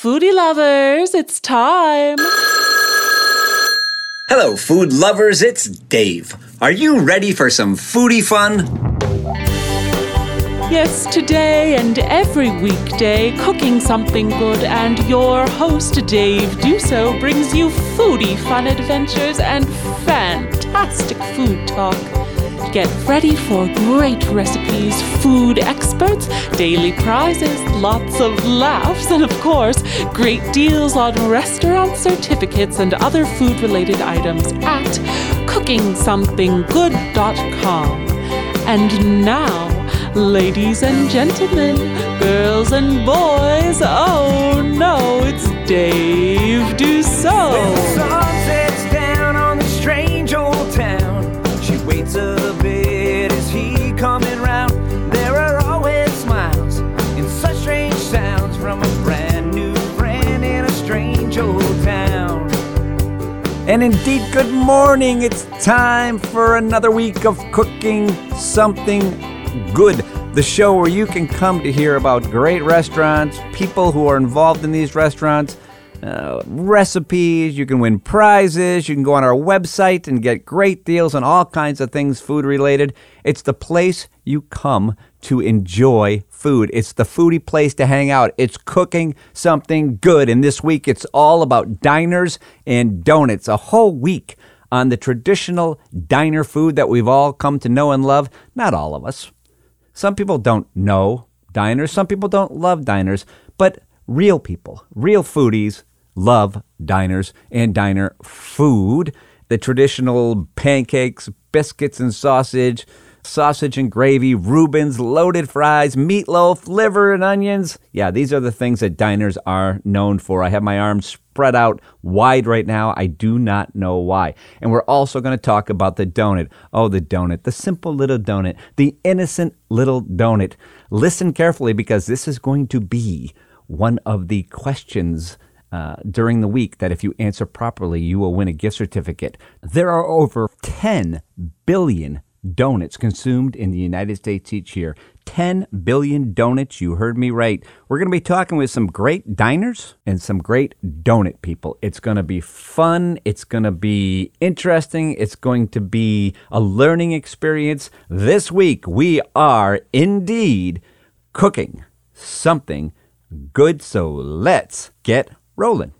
Foodie lovers, it's time. Hello, food lovers, it's Dave. Are you ready for some foodie fun? Yes, today and every weekday, cooking something good, and your host, Dave Duso, brings you foodie fun adventures and fantastic food talk. Get ready for great recipes, food experts, daily prizes, lots of laughs, and of course, great deals on restaurant certificates and other food related items at cookingsomethinggood.com. And now, ladies and gentlemen, girls and boys, oh no, it's Dave Duso. Coming round. There are always smiles in such strange sounds from a brand new friend in a strange old town. And indeed, good morning. It's time for another week of cooking something good. The show where you can come to hear about great restaurants, people who are involved in these restaurants, uh, recipes. You can win prizes. You can go on our website and get great deals on all kinds of things food related. It's the place you come to enjoy food. It's the foodie place to hang out. It's cooking something good. And this week it's all about diners and donuts. A whole week on the traditional diner food that we've all come to know and love. Not all of us. Some people don't know diners, some people don't love diners, but real people, real foodies love diners and diner food. The traditional pancakes, biscuits and sausage, sausage and gravy, Reubens, loaded fries, meatloaf, liver and onions. Yeah, these are the things that diners are known for. I have my arms spread out wide right now. I do not know why. And we're also going to talk about the donut. Oh, the donut, the simple little donut, the innocent little donut. Listen carefully because this is going to be one of the questions uh, during the week that if you answer properly, you will win a gift certificate. There are over 10 billion donuts consumed in the United States each year. 10 billion donuts. You heard me right. We're going to be talking with some great diners and some great donut people. It's going to be fun. It's going to be interesting. It's going to be a learning experience. This week, we are indeed cooking something good. So let's get rolling.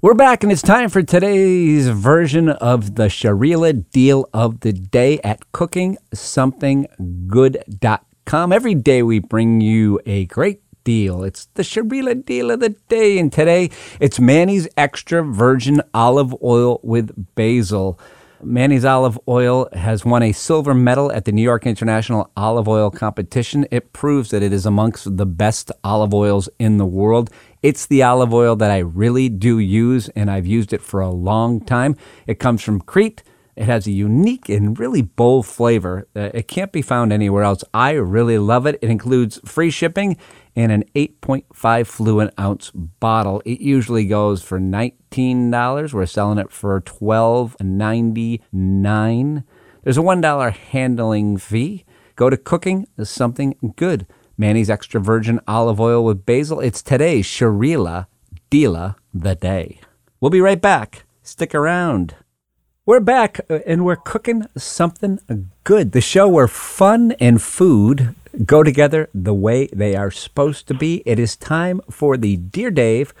We're back, and it's time for today's version of the Sharila deal of the day at cookingsomethinggood.com. Every day we bring you a great deal. It's the Sharila deal of the day, and today it's Manny's extra virgin olive oil with basil. Manny's olive oil has won a silver medal at the New York International Olive Oil Competition. It proves that it is amongst the best olive oils in the world. It's the olive oil that I really do use, and I've used it for a long time. It comes from Crete. It has a unique and really bold flavor. Uh, it can't be found anywhere else. I really love it. It includes free shipping and an 8.5 fluid ounce bottle. It usually goes for $19. We're selling it for $12.99. There's a $1 handling fee. Go to cooking something good. Manny's extra virgin olive oil with basil. It's today's Sharila Deala the Day. We'll be right back. Stick around. We're back uh, and we're cooking something good. The show where fun and food go together the way they are supposed to be. It is time for the Dear Dave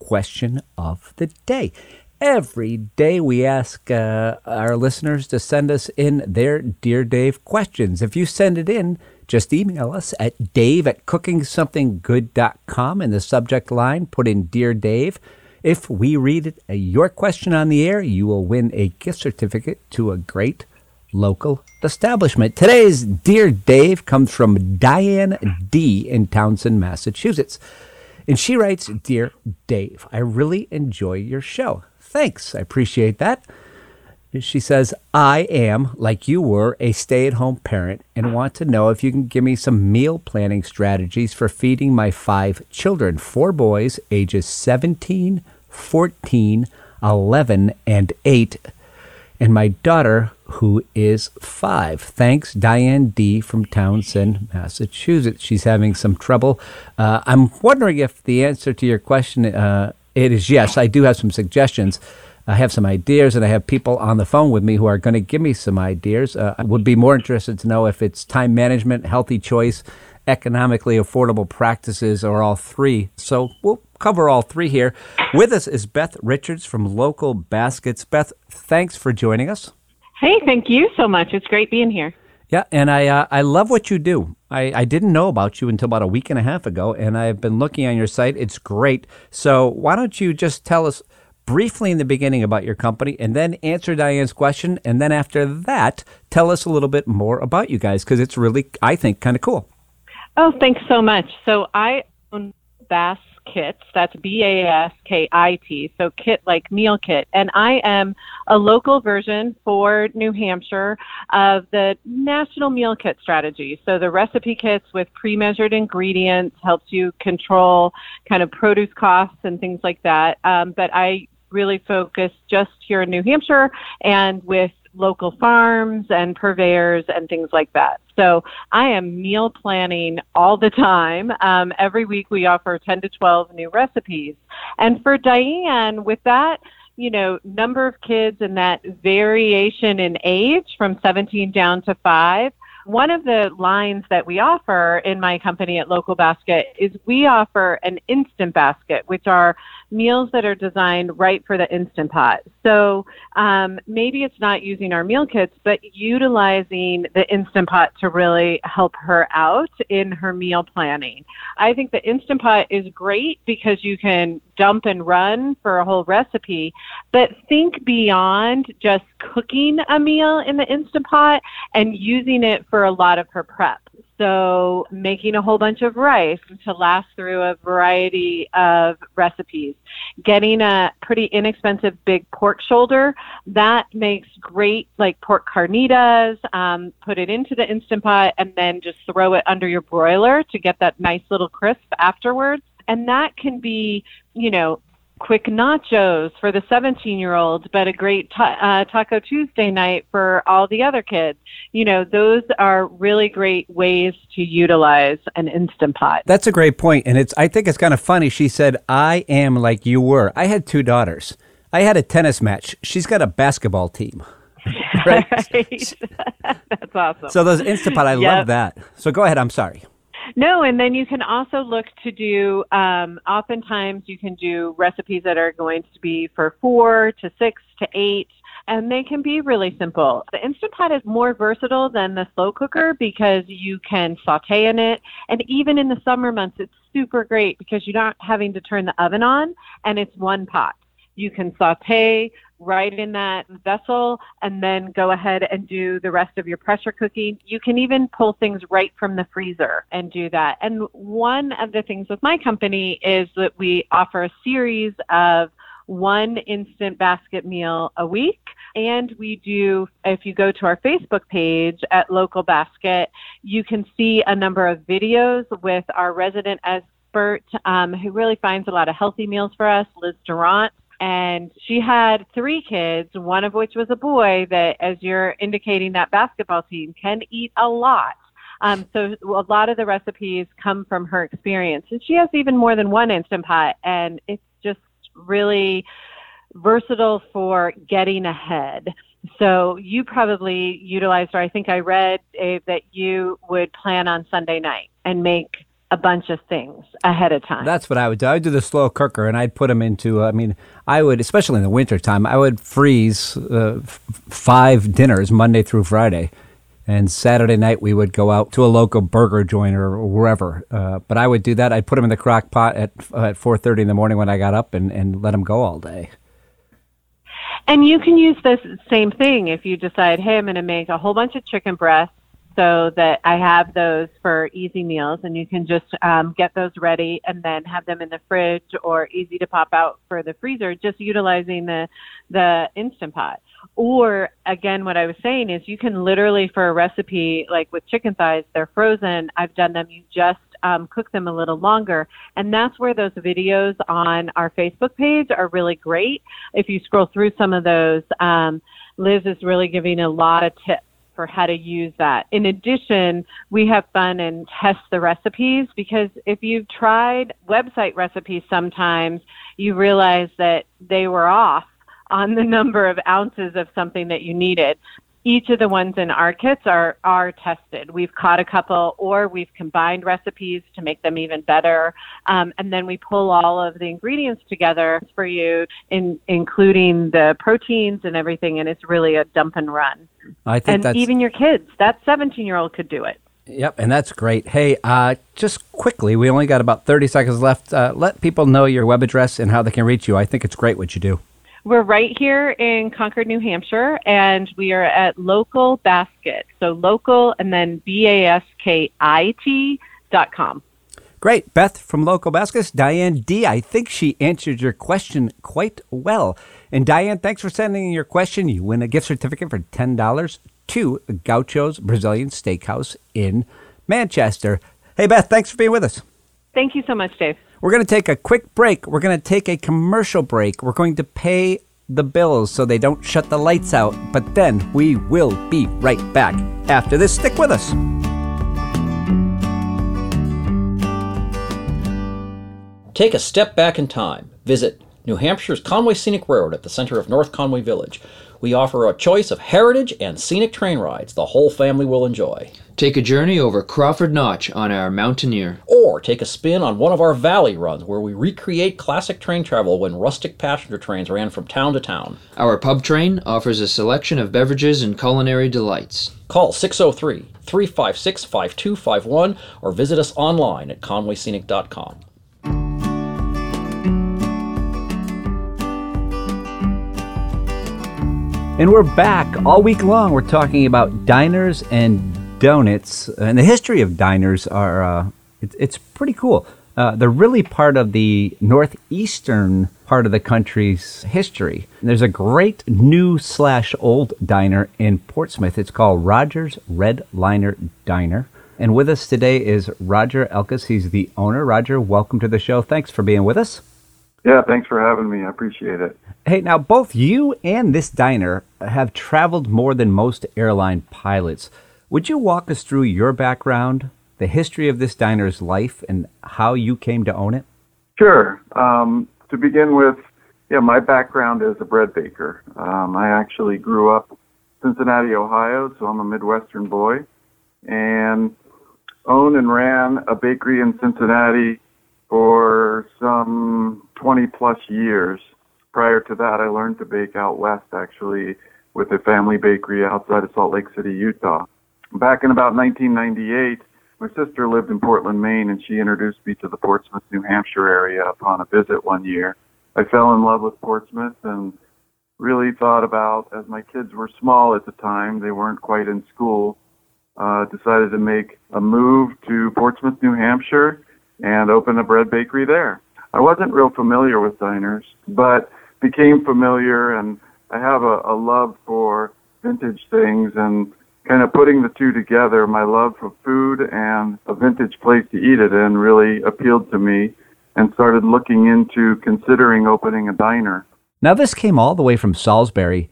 question of the day. Every day we ask uh, our listeners to send us in their Dear Dave questions. If you send it in, just email us at dave at cookingsomethinggood.com in the subject line. Put in Dear Dave. If we read uh, your question on the air, you will win a gift certificate to a great local establishment. Today's Dear Dave comes from Diane D. in Townsend, Massachusetts. And she writes Dear Dave, I really enjoy your show. Thanks. I appreciate that. She says, I am, like you were, a stay at home parent and want to know if you can give me some meal planning strategies for feeding my five children, four boys, ages 17, 14, 11, and 8. and my daughter, who is five. Thanks, Diane D. from Townsend, Massachusetts. She's having some trouble. Uh, I'm wondering if the answer to your question uh, it is yes. I do have some suggestions. I have some ideas, and I have people on the phone with me who are going to give me some ideas. Uh, I would be more interested to know if it's time management, healthy choice, economically affordable practices, or all three. So we'll cover all three here. With us is Beth Richards from Local Baskits. Beth, thanks for joining us. Hey, thank you so much. It's great being here. Yeah, and I uh, I love what you do. I, I didn't know about you until about a week and a half ago, and I've been looking on your site. It's great. So why don't you just tell us briefly in the beginning about your company and then answer Diane's question. And then after that, tell us a little bit more about you guys because it's really, I think, kind of cool. Oh, thanks so much. So I own Bass Kits. That's B A S K I T. So kit like meal kit. And I am a local version for New Hampshire of the National Meal Kit Strategy. So the recipe kits with pre measured ingredients helps you control kind of produce costs and things like that. Um, but I really focused just here in New Hampshire and with local farms and purveyors and things like that. So I am meal planning all the time. Um, every week we offer 10 to 12 new recipes. And for Diane, with that, you know, number of kids and that variation in age from 17 down to 5, one of the lines that we offer in my company at Local Baskit is we offer an instant basket, which are meals that are designed right for the instant pot. So um, maybe it's not using our meal kits, but utilizing the instant pot to really help her out in her meal planning. I think the instant pot is great because you can dump and run for a whole recipe, but think beyond just cooking a meal in the instant pot and using it for a lot of her prep. So making a whole bunch of rice to last through a variety of recipes. Getting a pretty inexpensive big pork shoulder that makes great like pork carnitas. Um, put it into the instant pot and then just throw it under your broiler to get that nice little crisp afterwards. And that can be, you know, quick nachos for the 17 year olds, but a great ta- uh, Taco Tuesday night for all the other kids. You know, those are really great ways to utilize an Instant Pot. That's a great point, and it's. I think it's kind of funny. She said, "I am like you were." I had two daughters. I had a tennis match. She's got a basketball team. right. That's awesome. So those Instant Pot, I Yep. love that. So go ahead. I'm sorry. No, and then you can also look to do, um, oftentimes you can do recipes that are going to be for four to six to eight, and they can be really simple. The Instant Pot is more versatile than the slow cooker because you can saute in it, and even in the summer months, it's super great because you're not having to turn the oven on, and it's one pot. You can saute right in that vessel and then go ahead and do the rest of your pressure cooking. You can even pull things right from the freezer and do that. And one of the things with my company is that we offer a series of one instant basket meal a week. And we do, if you go to our Facebook page at Local Baskit, you can see a number of videos with our resident expert um, who really finds a lot of healthy meals for us, Liz Durant and she had three kids, one of which was a boy that, as you're indicating, that basketball team can eat a lot. Um, so a lot of the recipes come from her experience, and she has even more than one instant pot, and it's just really versatile for getting ahead. So you probably utilized, or I think I read Abe, that you would plan on Sunday night and make a bunch of things ahead of time. That's what I would do. I would do the slow cooker, and I'd put them into. I mean, I would, especially in the wintertime, I would freeze uh, f- five dinners Monday through Friday, and Saturday night we would go out to a local burger joint or wherever. Uh, but I would do that. I'd put them in the crock pot at at four thirty in the morning when I got up, and and let them go all day. And you can use this same thing if you decide, hey, I'm going to make a whole bunch of chicken breasts so that I have those for easy meals, and you can just um, get those ready and then have them in the fridge or easy to pop out for the freezer, just utilizing the the instant pot. Or again, what I was saying is you can literally for a recipe like with chicken thighs, they're frozen. I've done them. You just um, cook them a little longer, and that's where those videos on our Facebook page are really great. If you scroll through some of those. Um, Liz is really giving a lot of tips for how to use that. In addition, we have fun and test the recipes because if you've tried website recipes sometimes, you realize that they were off on the number of ounces of something that you needed each of the ones in our kits are are tested. We've caught a couple, or we've combined recipes to make them even better, um, and then we pull all of the ingredients together for you, in, including the proteins and everything. And it's really a dump and run. I think and that's even your kids, that 17 year old could do it. Yep, and that's great. Hey, uh, just quickly, we only got about 30 seconds left. Uh, let people know your web address and how they can reach you. I think it's great what you do. We're right here in Concord, New Hampshire, and we are at Local Baskit. So local and then B A S K I T dot com. Great. Beth from Local Baskits, Diane D. I think she answered your question quite well. And Diane, thanks for sending in your question. You win a gift certificate for $10 to Gaucho's Brazilian Steakhouse in Manchester. Hey, Beth, thanks for being with us. Thank you so much, Dave. We're going to take a quick break. We're going to take a commercial break. We're going to pay the bills so they don't shut the lights out. But then we will be right back after this. Stick with us. Take a step back in time. Visit New Hampshire's Conway Scenic Road at the center of North Conway Village. We offer a choice of heritage and scenic train rides the whole family will enjoy. Take a journey over Crawford Notch on our Mountaineer. Or take a spin on one of our valley runs where we recreate classic train travel when rustic passenger trains ran from town to town. Our pub train offers a selection of beverages and culinary delights. Call 603 356 5251 or visit us online at conwayscenic.com. And we're back all week long. We're talking about diners and donuts, and the history of diners are uh, it's, it's pretty cool. Uh, they're really part of the northeastern part of the country's history. There's a great new slash old diner in Portsmouth. It's called Rogers Red Liner Diner. And with us today is Roger Elkus. He's the owner. Roger, welcome to the show. Thanks for being with us. Yeah, thanks for having me. I appreciate it. Hey, now both you and this diner have traveled more than most airline pilots. Would you walk us through your background, the history of this diner's life, and how you came to own it? Sure. Um, to begin with, yeah, my background is a bread baker. Um, I actually grew up Cincinnati, Ohio, so I'm a Midwestern boy, and owned and ran a bakery in Cincinnati for some 20 plus years. Prior to that, I learned to bake out west, actually, with a family bakery outside of Salt Lake City, Utah. Back in about 1998, my sister lived in Portland, Maine, and she introduced me to the Portsmouth, New Hampshire area upon a visit one year. I fell in love with Portsmouth and really thought about, as my kids were small at the time, they weren't quite in school, uh, decided to make a move to Portsmouth, New Hampshire, and open a bread bakery there. I wasn't real familiar with diners, but became familiar and I have a, a love for vintage things and kind of putting the two together, my love for food and a vintage place to eat it in really appealed to me and started looking into considering opening a diner. Now, this came all the way from Salisbury.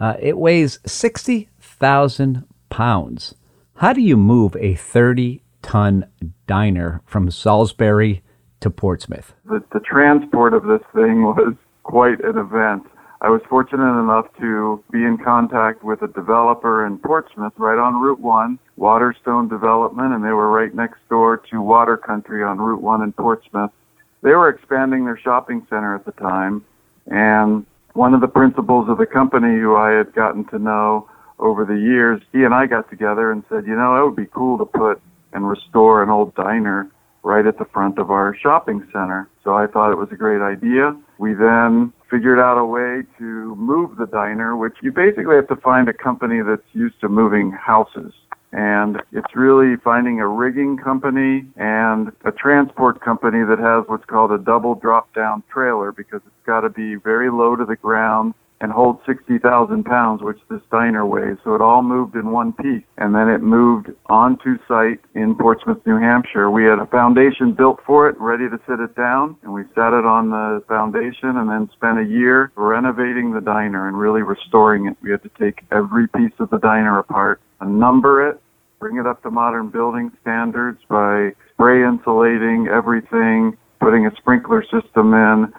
Uh, it weighs 60,000 pounds. How do you move a 30 ton diner from Salisbury to Portsmouth? The, the transport of this thing was quite an event. I was fortunate enough to be in contact with a developer in Portsmouth right on Route 1, Waterstone Development, and they were right next door to Water Country on Route 1 in Portsmouth. They were expanding their shopping center at the time, and one of the principals of the company who I had gotten to know over the years, he and I got together and said, you know, it would be cool to put and restore an old diner right at the front of our shopping center. So I thought it was a great idea. We then figured out a way to move the diner, which you basically have to find a company that's used to moving houses. And it's really finding a rigging company and a transport company that has what's called a double drop down trailer because it's got to be very low to the ground and hold 60,000 pounds, which this diner weighs. So it all moved in one piece. And then it moved onto site in Portsmouth, New Hampshire. We had a foundation built for it, ready to sit it down, and we sat it on the foundation and then spent a year renovating the diner and really restoring it. We had to take every piece of the diner apart number it, bring it up to modern building standards by spray insulating everything, putting a sprinkler system in,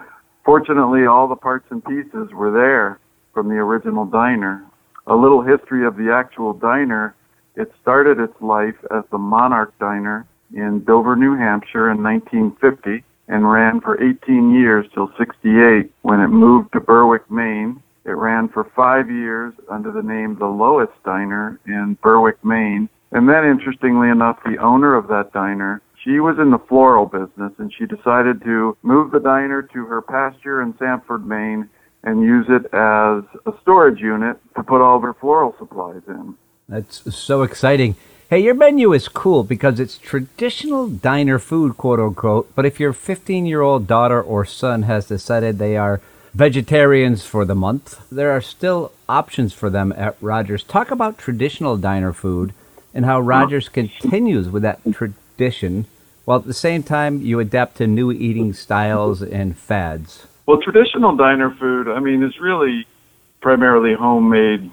Fortunately, all the parts and pieces were there from the original diner. A little history of the actual diner. It started its life as the Monarch Diner in Dover, New Hampshire in 1950 and ran for 18 years till 68 when it moved to Berwick, Maine. It ran for five years under the name The Lois Diner in Berwick, Maine. And then, interestingly enough, the owner of that diner she was in the floral business and she decided to move the diner to her pasture in Sanford, Maine and use it as a storage unit to put all of her floral supplies in. That's so exciting. Hey, your menu is cool because it's traditional diner food, quote unquote. But if your 15 year old daughter or son has decided they are vegetarians for the month, there are still options for them at Rogers. Talk about traditional diner food and how Rogers continues with that tradition while at the same time you adapt to new eating styles and fads? Well, traditional diner food, I mean, is really primarily homemade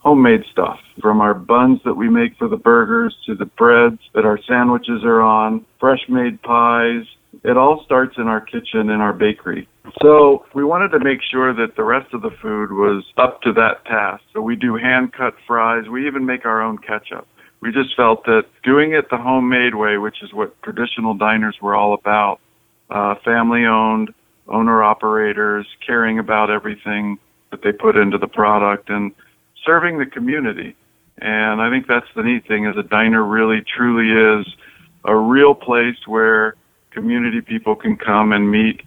homemade stuff from our buns that we make for the burgers to the breads that our sandwiches are on, fresh made pies. It all starts in our kitchen in our bakery. So we wanted to make sure that the rest of the food was up to that task. So we do hand cut fries. We even make our own ketchup we just felt that doing it the homemade way, which is what traditional diners were all about, uh, family owned, owner operators, caring about everything that they put into the product and serving the community. And I think that's the neat thing is a diner really truly is a real place where community people can come and meet.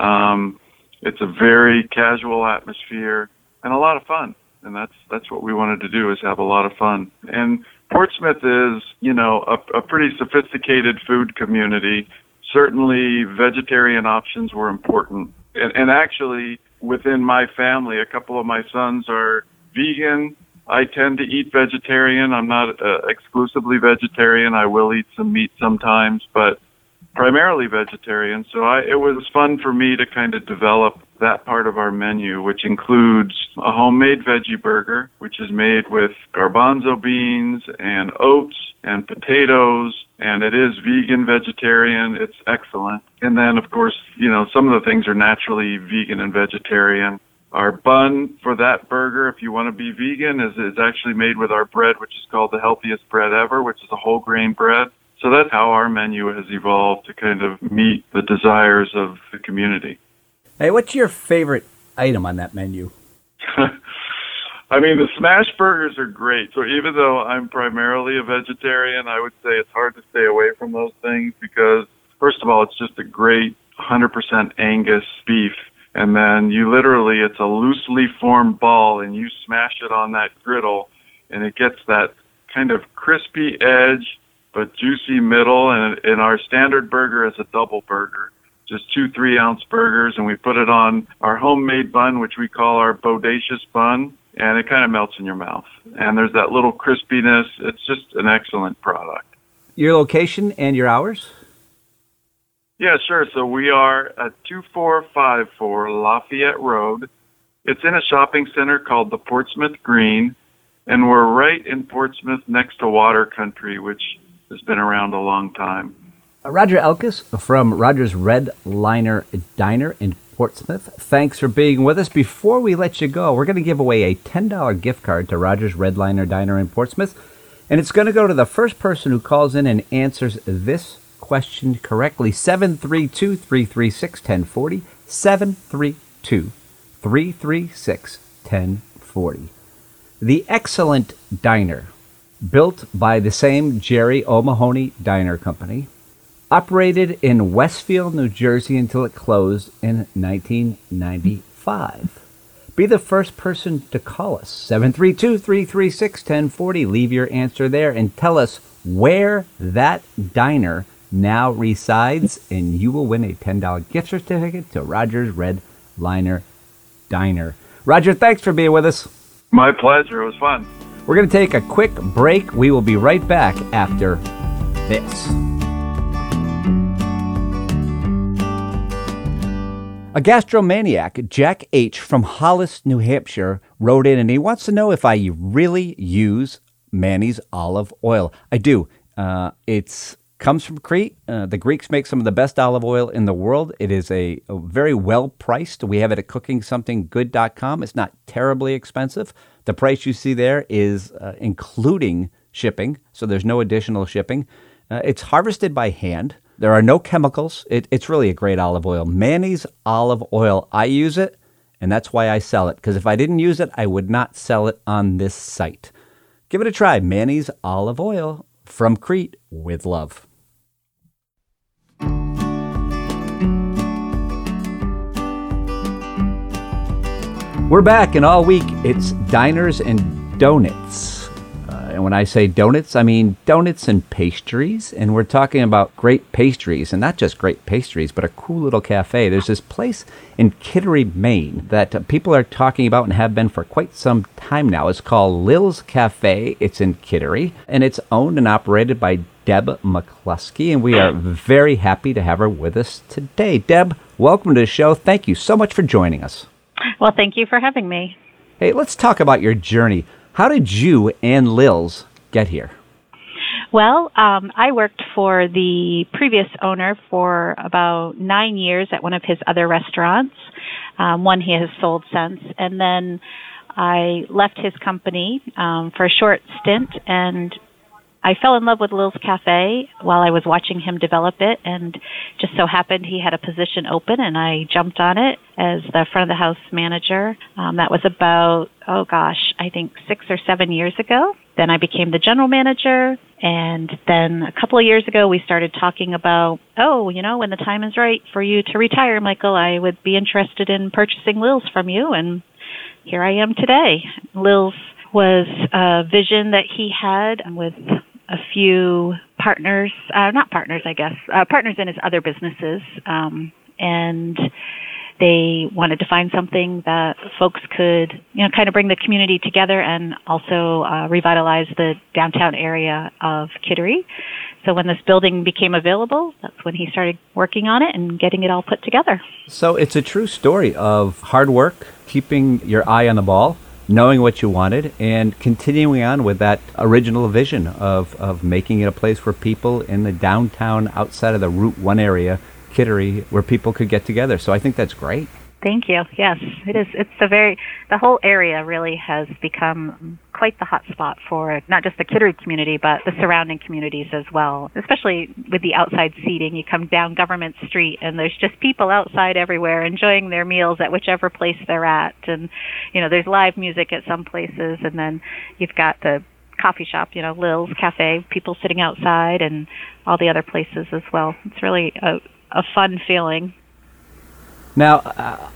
Um, it's a very casual atmosphere and a lot of fun. And that's that's what we wanted to do is have a lot of fun. And Portsmouth is, you know, a, a pretty sophisticated food community. Certainly, vegetarian options were important. And, and actually, within my family, a couple of my sons are vegan. I tend to eat vegetarian. I'm not uh, exclusively vegetarian. I will eat some meat sometimes, but primarily vegetarian. So I, it was fun for me to kind of develop that part of our menu, which includes a homemade veggie burger, which is made with garbanzo beans and oats and potatoes, and it is vegan, vegetarian. It's excellent. And then, of course, you know, some of the things are naturally vegan and vegetarian. Our bun for that burger, if you want to be vegan, is, is actually made with our bread, which is called the healthiest bread ever, which is a whole grain bread. So that's how our menu has evolved to kind of meet the desires of the community. Hey, what's your favorite item on that menu? I mean, the smash burgers are great. So even though I'm primarily a vegetarian, I would say it's hard to stay away from those things because, first of all, it's just a great 100% Angus beef. And then you literally, it's a loosely formed ball and you smash it on that griddle and it gets that kind of crispy edge but juicy middle. And, and our standard burger is a double burger just two three ounce burgers, and we put it on our homemade bun, which we call our bodacious bun, and it kind of melts in your mouth. And there's that little crispiness. It's just an excellent product. Your location and your hours? Yeah, sure. So we are at 2454 Lafayette Road. It's in a shopping center called the Portsmouth Green, and we're right in Portsmouth next to Water Country, which has been around a long time. Uh, Roger Elkus from Rogers Red Liner Diner in Portsmouth. Thanks for being with us. Before we let you go, we're going to give away a $10 gift card to Rogers Redliner Diner in Portsmouth. And it's going to go to the first person who calls in and answers this question correctly. 732 336 1040. 732 336 1040. The Excellent Diner, built by the same Jerry O'Mahony Diner Company, operated in Westfield, New Jersey until it closed in 1995. Be the first person to call us 732 336 1040. Leave your answer there and tell us where that diner now resides, and you will win a $10 gift certificate to Rogers Red Liner Diner. Roger, thanks for being with us. My pleasure. It was fun. We're going to take a quick break. We will be right back after this. A gastromaniac, Jack H. from Hollis, New Hampshire, wrote in and he wants to know if I really use Manny's olive oil. I do. Uh, it's comes from Crete. Uh, the Greeks make some of the best olive oil in the world. It is a, a very well priced. We have it at cookingsomethinggood.com. It's not terribly expensive. The price you see there is uh, including shipping, so there's no additional shipping. Uh, it's harvested by hand. There are no chemicals. It, it's really a great olive oil. Manny's olive oil. I use it, and that's why I sell it. Because if I didn't use it, I would not sell it on this site. Give it a try. Manny's olive oil from Crete with love. We're back, and all week it's diners and donuts. Uh, and when I say donuts, I mean donuts and pastries. And we're talking about great pastries, and not just great pastries, but a cool little cafe. There's this place in Kittery, Maine, that uh, people are talking about and have been for quite some time now. It's called Lil's Cafe. It's in Kittery, and it's owned and operated by Deb McClusky, and we are very happy to have her with us today. Deb, welcome to the show. Thank you so much for joining us. Well, thank you for having me. Hey, let's talk about your journey. How did you and Lil's get here? Well, um, I worked for the previous owner for about nine years at one of his other restaurants. Um, one he has sold since, and then I left his company um, for a short stint and I fell in love with Lil's Cafe while I was watching him develop it, and just so happened he had a position open, and I jumped on it as the front of the house manager. Um, that was about, oh gosh, I think six or seven years ago. Then I became the general manager, and then a couple of years ago we started talking about, oh, you know, when the time is right for you to retire, Michael, I would be interested in purchasing Lil's from you, and here I am today. Lil's was a vision that he had with a few partners, uh, not partners, I guess, uh, partners in his other businesses, um, and they wanted to find something that folks could, you know, kind of bring the community together and also uh, revitalize the downtown area of Kittery. So when this building became available, that's when he started working on it and getting it all put together. So it's a true story of hard work, keeping your eye on the ball, knowing what you wanted and continuing on with that original vision of, of making it a place for people in the downtown outside of the Route 1 area, Kittery, where people could get together. So I think that's great. Thank you. Yes, it is. It's a very, the whole area really has become quite the hot spot for not just the Kittery community, but the surrounding communities as well. Especially with the outside seating, you come down Government Street and there's just people outside everywhere enjoying their meals at whichever place they're at. And, you know, there's live music at some places and then you've got the coffee shop, you know, Lil's Cafe, people sitting outside and all the other places as well. It's really a, a fun feeling. Now, uh,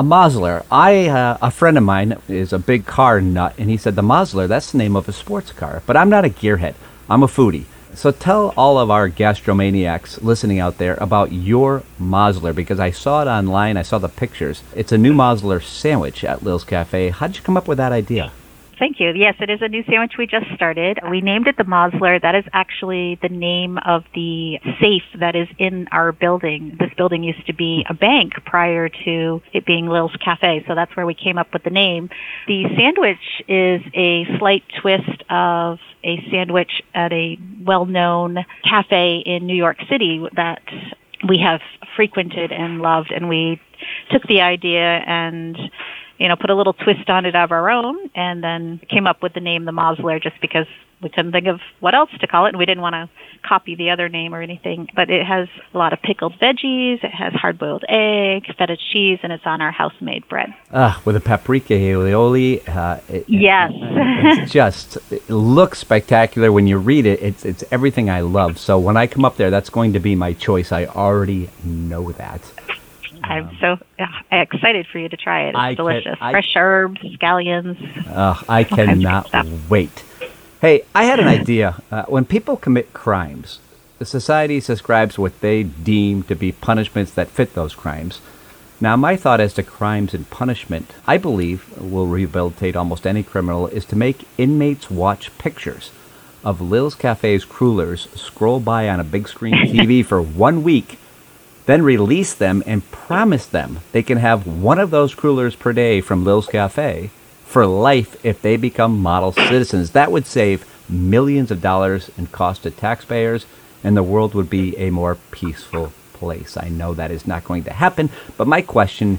a Mosler. I uh, a friend of mine is a big car nut, and he said the Mosler. That's the name of a sports car. But I'm not a gearhead. I'm a foodie. So tell all of our gastromaniacs listening out there about your Mosler because I saw it online. I saw the pictures. It's a new Mosler sandwich at Lil's Cafe. How'd you come up with that idea? Thank you. Yes, it is a new sandwich we just started. We named it the Mosler. That is actually the name of the safe that is in our building. This building used to be a bank prior to it being Lil's Cafe, so that's where we came up with the name. The sandwich is a slight twist of a sandwich at a well-known cafe in New York City that we have frequented and loved, and we took the idea and you know, put a little twist on it of our own, and then came up with the name the Mosler just because we couldn't think of what else to call it, and we didn't want to copy the other name or anything. But it has a lot of pickled veggies, it has hard-boiled egg, feta cheese, and it's on our house-made bread. Ah, with a paprika aioli. Uh, it, Yes. it's just it looks spectacular when you read it. It's it's everything I love. So when I come up there, that's going to be my choice. I already know that. I'm so uh, excited for you to try it. It's I can- delicious. I- Fresh herbs, scallions. Ugh, I cannot wait. Hey, I had an idea. Uh, when people commit crimes, the society subscribes what they deem to be punishments that fit those crimes. Now, my thought as to crimes and punishment, I believe, will rehabilitate almost any criminal, is to make inmates watch pictures of Lil's Cafe's crullers scroll by on a big screen TV for one week, then release them and promise them they can have one of those crullers per day from Lil's Cafe for life if they become model citizens. That would save millions of dollars in cost to taxpayers, and the world would be a more peaceful place. I know that is not going to happen, but my question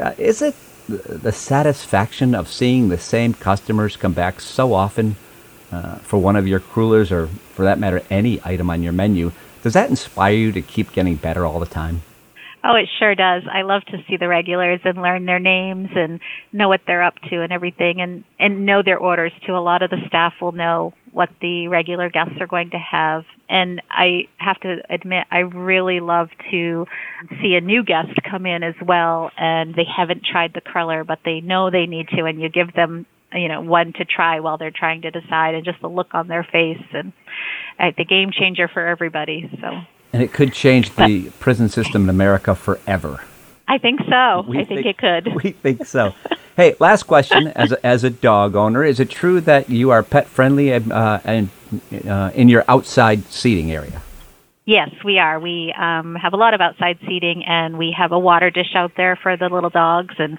uh, is it the satisfaction of seeing the same customers come back so often uh, for one of your crullers or for that matter, any item on your menu? Does that inspire you to keep getting better all the time? Oh, it sure does. I love to see the regulars and learn their names and know what they're up to and everything and and know their orders too. A lot of the staff will know what the regular guests are going to have. And I have to admit I really love to see a new guest come in as well and they haven't tried the cruller but they know they need to and you give them you know one to try while they're trying to decide and just the look on their face and uh, the game changer for everybody so and it could change the prison system in America forever. I think so. We I think, think, it could. We think so. hey, last question: as a, as a dog owner, is it true that you are pet friendly uh, and uh, in your outside seating area? Yes, we are. We um, have a lot of outside seating, and we have a water dish out there for the little dogs, and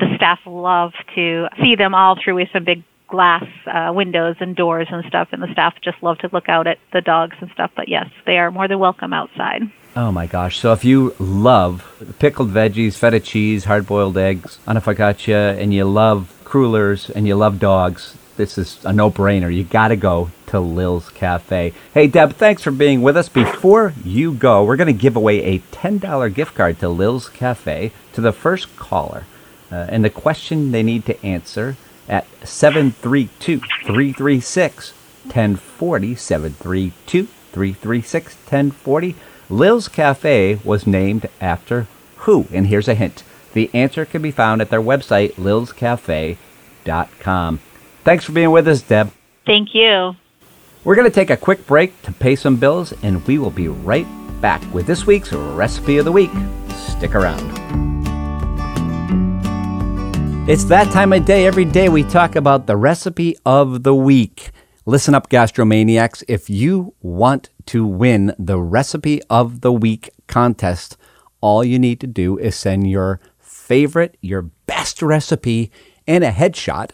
the staff love to see them all through with some big glass uh, windows and doors and stuff, and the staff just love to look out at the dogs and stuff. But yes, they are more than welcome outside. Oh my gosh! So if you love pickled veggies, feta cheese, hard-boiled eggs, on a focaccia, and you love crullers and you love dogs, this is a no-brainer. You got to go to Lil's Cafe. Hey Deb, thanks for being with us. Before you go, we're going to give away a $10 gift card to Lil's Cafe to the first caller. Uh, and the question they need to answer at 732 336 1040. 732 336 1040. Lil's Cafe was named after who? And here's a hint. The answer can be found at their website, lilscafe.com. Thanks for being with us, Deb. Thank you. We're going to take a quick break to pay some bills, and we will be right back with this week's Recipe of the Week. Stick around. It's that time of day. Every day we talk about the recipe of the week. Listen up, gastromaniacs. If you want to win the recipe of the week contest, all you need to do is send your favorite, your best recipe, and a headshot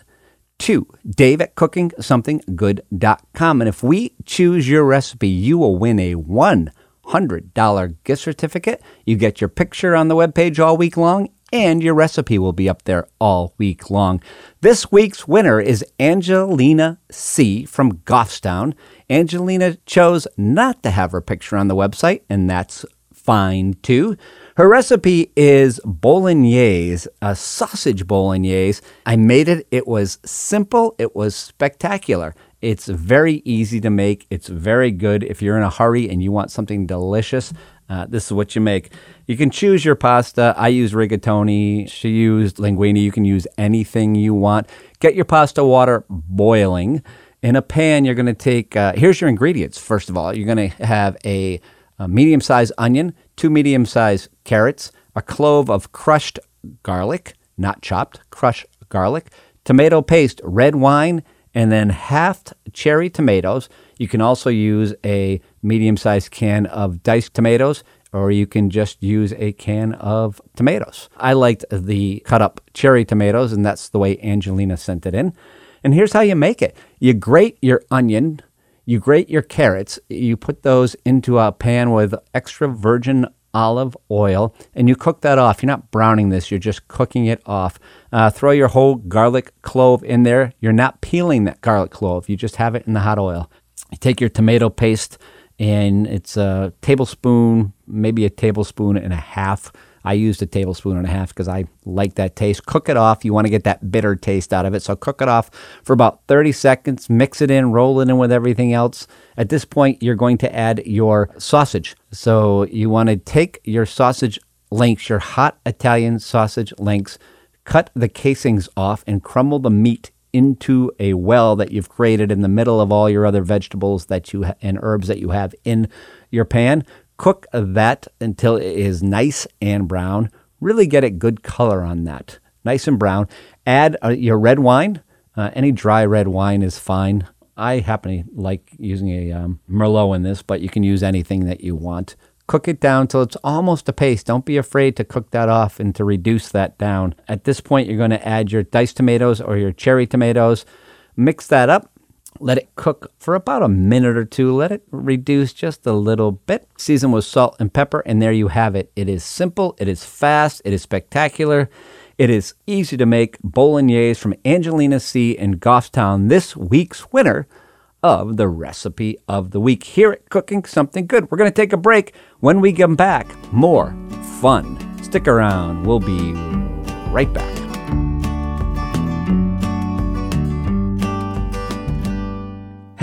to dave at cookingsomethinggood.com. And if we choose your recipe, you will win a $100 gift certificate. You get your picture on the webpage all week long, and your recipe will be up there all week long. This week's winner is Angelina C. from Goffstown. Angelina chose not to have her picture on the website, and that's fine too. Her recipe is bolognese, a sausage bolognese. I made it. It was simple, it was spectacular. It's very easy to make. It's very good if you're in a hurry and you want something delicious. Uh, this is what you make. You can choose your pasta. I use rigatoni. She used linguine. You can use anything you want. Get your pasta water boiling. In a pan, you're going to take, uh, here's your ingredients. First of all, you're going to have a, a medium sized onion, two medium sized carrots, a clove of crushed garlic, not chopped, crushed garlic, tomato paste, red wine, and then halved cherry tomatoes. You can also use a medium sized can of diced tomatoes or you can just use a can of tomatoes. I liked the cut up cherry tomatoes, and that's the way Angelina sent it in. And here's how you make it you grate your onion, you grate your carrots, you put those into a pan with extra virgin olive oil, and you cook that off. You're not browning this, you're just cooking it off. Uh, throw your whole garlic clove in there. You're not peeling that garlic clove, you just have it in the hot oil. You take your tomato paste, and it's a tablespoon, maybe a tablespoon and a half. I used a tablespoon and a half because I like that taste. Cook it off. You want to get that bitter taste out of it. So cook it off for about 30 seconds. Mix it in, roll it in with everything else. At this point, you're going to add your sausage. So you want to take your sausage links, your hot Italian sausage links, cut the casings off, and crumble the meat into a well that you've created in the middle of all your other vegetables that you ha- and herbs that you have in your pan. Cook that until it is nice and brown. Really get a good color on that. Nice and brown. Add uh, your red wine. Uh, any dry red wine is fine. I happen to like using a um, Merlot in this, but you can use anything that you want. Cook it down till it's almost a paste. Don't be afraid to cook that off and to reduce that down. At this point, you're going to add your diced tomatoes or your cherry tomatoes. Mix that up. Let it cook for about a minute or two. Let it reduce just a little bit. Season with salt and pepper, and there you have it. It is simple, it is fast, it is spectacular. It is easy to make bolognese from Angelina C. in Goffstown, this week's winner of the recipe of the week here at Cooking Something Good. We're going to take a break. When we come back, more fun. Stick around. We'll be right back.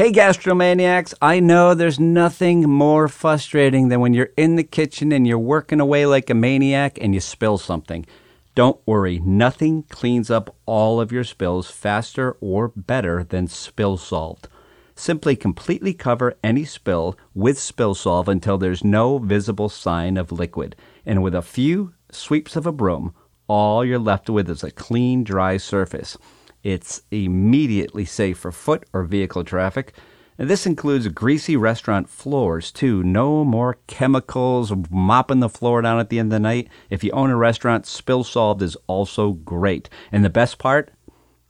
Hey, gastromaniacs, I know there's nothing more frustrating than when you're in the kitchen and you're working away like a maniac and you spill something. Don't worry, nothing cleans up all of your spills faster or better than Spill Solved. Simply completely cover any spill with Spill Solve until there's no visible sign of liquid. And with a few sweeps of a broom, all you're left with is a clean, dry surface. It's immediately safe for foot or vehicle traffic. And this includes greasy restaurant floors, too. No more chemicals mopping the floor down at the end of the night. If you own a restaurant, Spill Solved is also great. And the best part?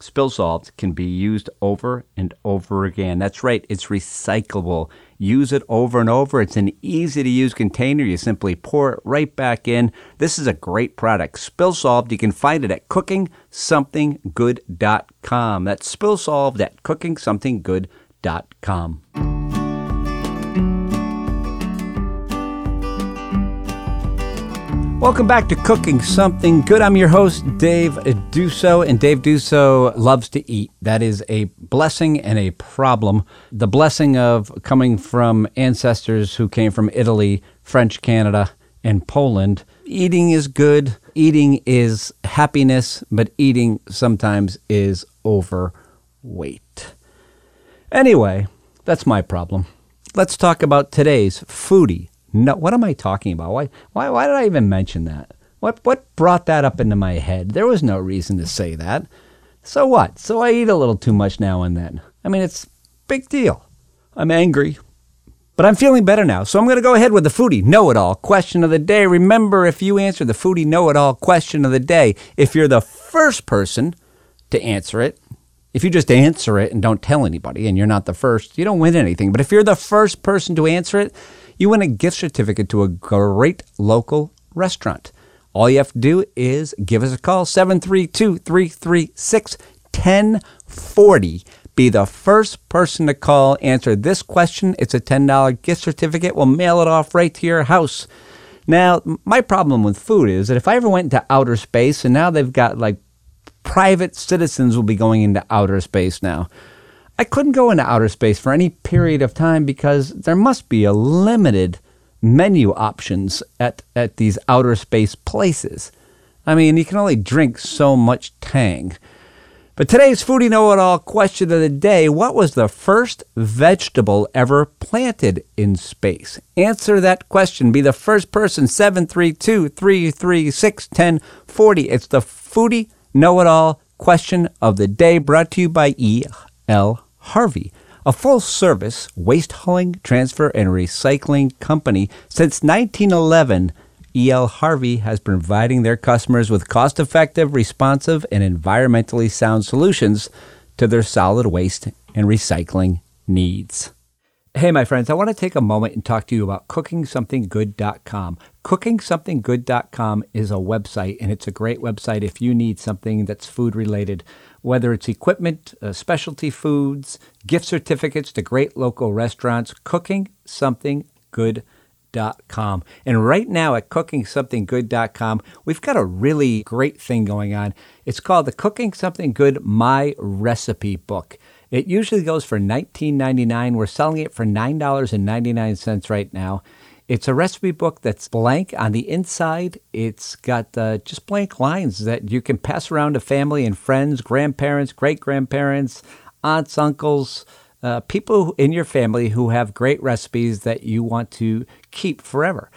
Spill Solved can be used over and over again. That's right, it's recyclable. Use it over and over. It's an easy to use container. You simply pour it right back in. This is a great product. Spill Solved, you can find it at cookingsomethinggood.com. That's Spill Solved at cookingsomethinggood.com. Welcome back to Cooking Something Good. I'm your host, Dave Duso, and Dave Duso loves to eat. That is a blessing and a problem. The blessing of coming from ancestors who came from Italy, French Canada, and Poland. Eating is good, eating is happiness, but eating sometimes is overweight. Anyway, that's my problem. Let's talk about today's foodie no, what am I talking about? Why, why, why did I even mention that? What, what brought that up into my head? There was no reason to say that. So what? So I eat a little too much now and then. I mean, it's big deal. I'm angry, but I'm feeling better now. So I'm going to go ahead with the foodie know-it-all question of the day. Remember, if you answer the foodie know-it-all question of the day, if you're the first person to answer it, if you just answer it and don't tell anybody, and you're not the first, you don't win anything. But if you're the first person to answer it, you win a gift certificate to a great local restaurant. All you have to do is give us a call 732 336 1040. Be the first person to call, answer this question. It's a $10 gift certificate. We'll mail it off right to your house. Now, my problem with food is that if I ever went into outer space, and now they've got like private citizens will be going into outer space now. I couldn't go into outer space for any period of time because there must be a limited menu options at, at these outer space places. I mean, you can only drink so much Tang. But today's Foodie Know It All question of the day What was the first vegetable ever planted in space? Answer that question. Be the first person, 732 336 1040. It's the Foodie Know It All question of the day brought to you by E.L. Harvey, a full service waste hauling, transfer, and recycling company since 1911. E.L. Harvey has been providing their customers with cost effective, responsive, and environmentally sound solutions to their solid waste and recycling needs. Hey, my friends, I want to take a moment and talk to you about cookingsomethinggood.com. Cookingsomethinggood.com is a website, and it's a great website if you need something that's food related whether it's equipment, uh, specialty foods, gift certificates to great local restaurants, cookingsomethinggood.com. And right now at cookingsomethinggood.com, we've got a really great thing going on. It's called the Cooking Something Good My Recipe Book. It usually goes for $19.99. We're selling it for $9.99 right now. It's a recipe book that's blank on the inside. It's got uh, just blank lines that you can pass around to family and friends, grandparents, great grandparents, aunts, uncles, uh, people in your family who have great recipes that you want to keep forever.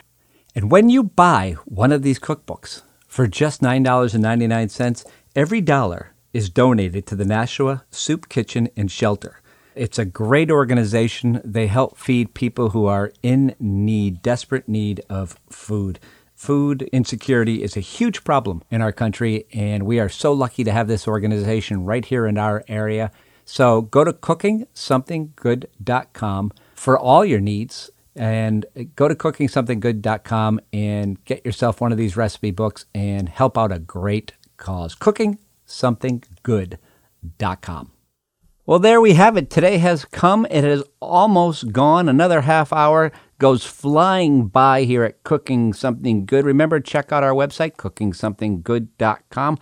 And when you buy one of these cookbooks For just $9.99, every dollar is donated to the Nashua Soup Kitchen and Shelter. It's a great organization. They help feed people who are in need, desperate need of food. Food insecurity is a huge problem in our country, and we are so lucky to have this organization right here in our area. So go to cookingsomethinggood.com for all your needs and go to cookingsomethinggood.com and get yourself one of these recipe books and help out a great cause. Cookingsomethinggood.com. Well, there we have it. Today has come. It has almost gone. Another half hour goes flying by here at Cooking Something Good. Remember, check out our website, cookingsomethinggood.com.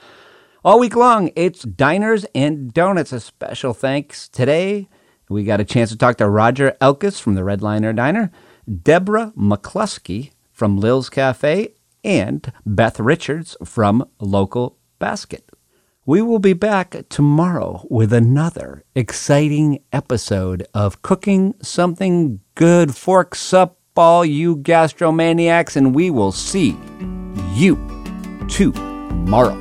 All week long, it's diners and donuts. A special thanks today. We got a chance to talk to Roger Elkus from the Redliner Diner, Deborah McClusky from Lil's Cafe, and Beth Richards from Local Baskit. We will be back tomorrow with another exciting episode of Cooking Something Good. Forks up, all you gastromaniacs, and we will see you tomorrow.